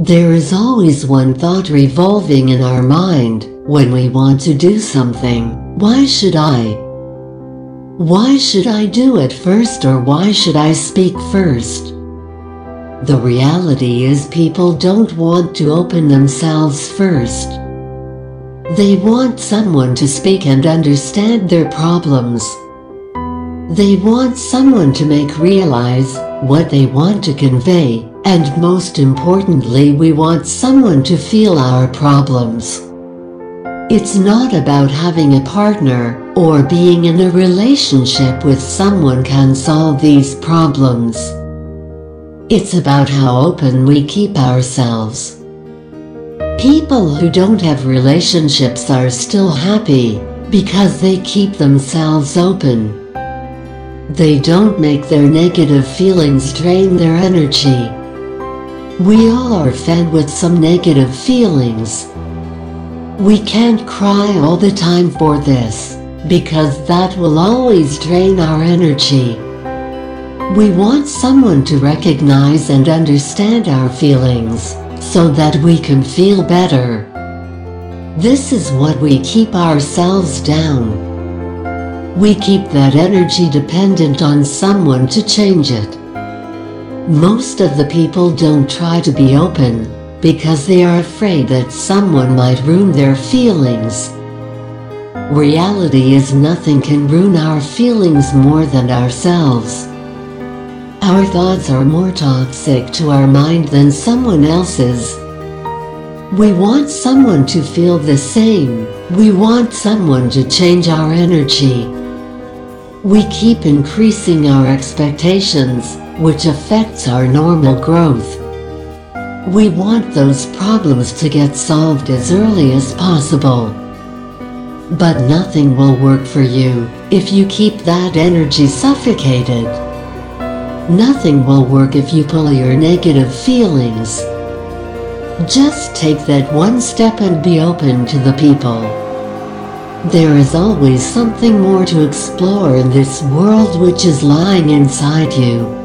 There is always one thought revolving in our mind when we want to do something. Why should I? Why should I do it first or why should I speak first? The reality is people don't want to open themselves first. They want someone to speak and understand their problems. They want someone to make realize what they want to convey, and most importantly, we want someone to feel our problems. It's not about having a partner or being in a relationship with someone can solve these problems. It's about how open we keep ourselves. People who don't have relationships are still happy because they keep themselves open. They don't make their negative feelings drain their energy. We all are fed with some negative feelings. We can't cry all the time for this, because that will always drain our energy. We want someone to recognize and understand our feelings, so that we can feel better. This is what we keep ourselves down. We keep that energy dependent on someone to change it. Most of the people don't try to be open because they are afraid that someone might ruin their feelings. Reality is nothing can ruin our feelings more than ourselves. Our thoughts are more toxic to our mind than someone else's. We want someone to feel the same. We want someone to change our energy. We keep increasing our expectations, which affects our normal growth. We want those problems to get solved as early as possible. But nothing will work for you if you keep that energy suffocated. Nothing will work if you pull your negative feelings. Just take that one step and be open to the people. There is always something more to explore in this world which is lying inside you.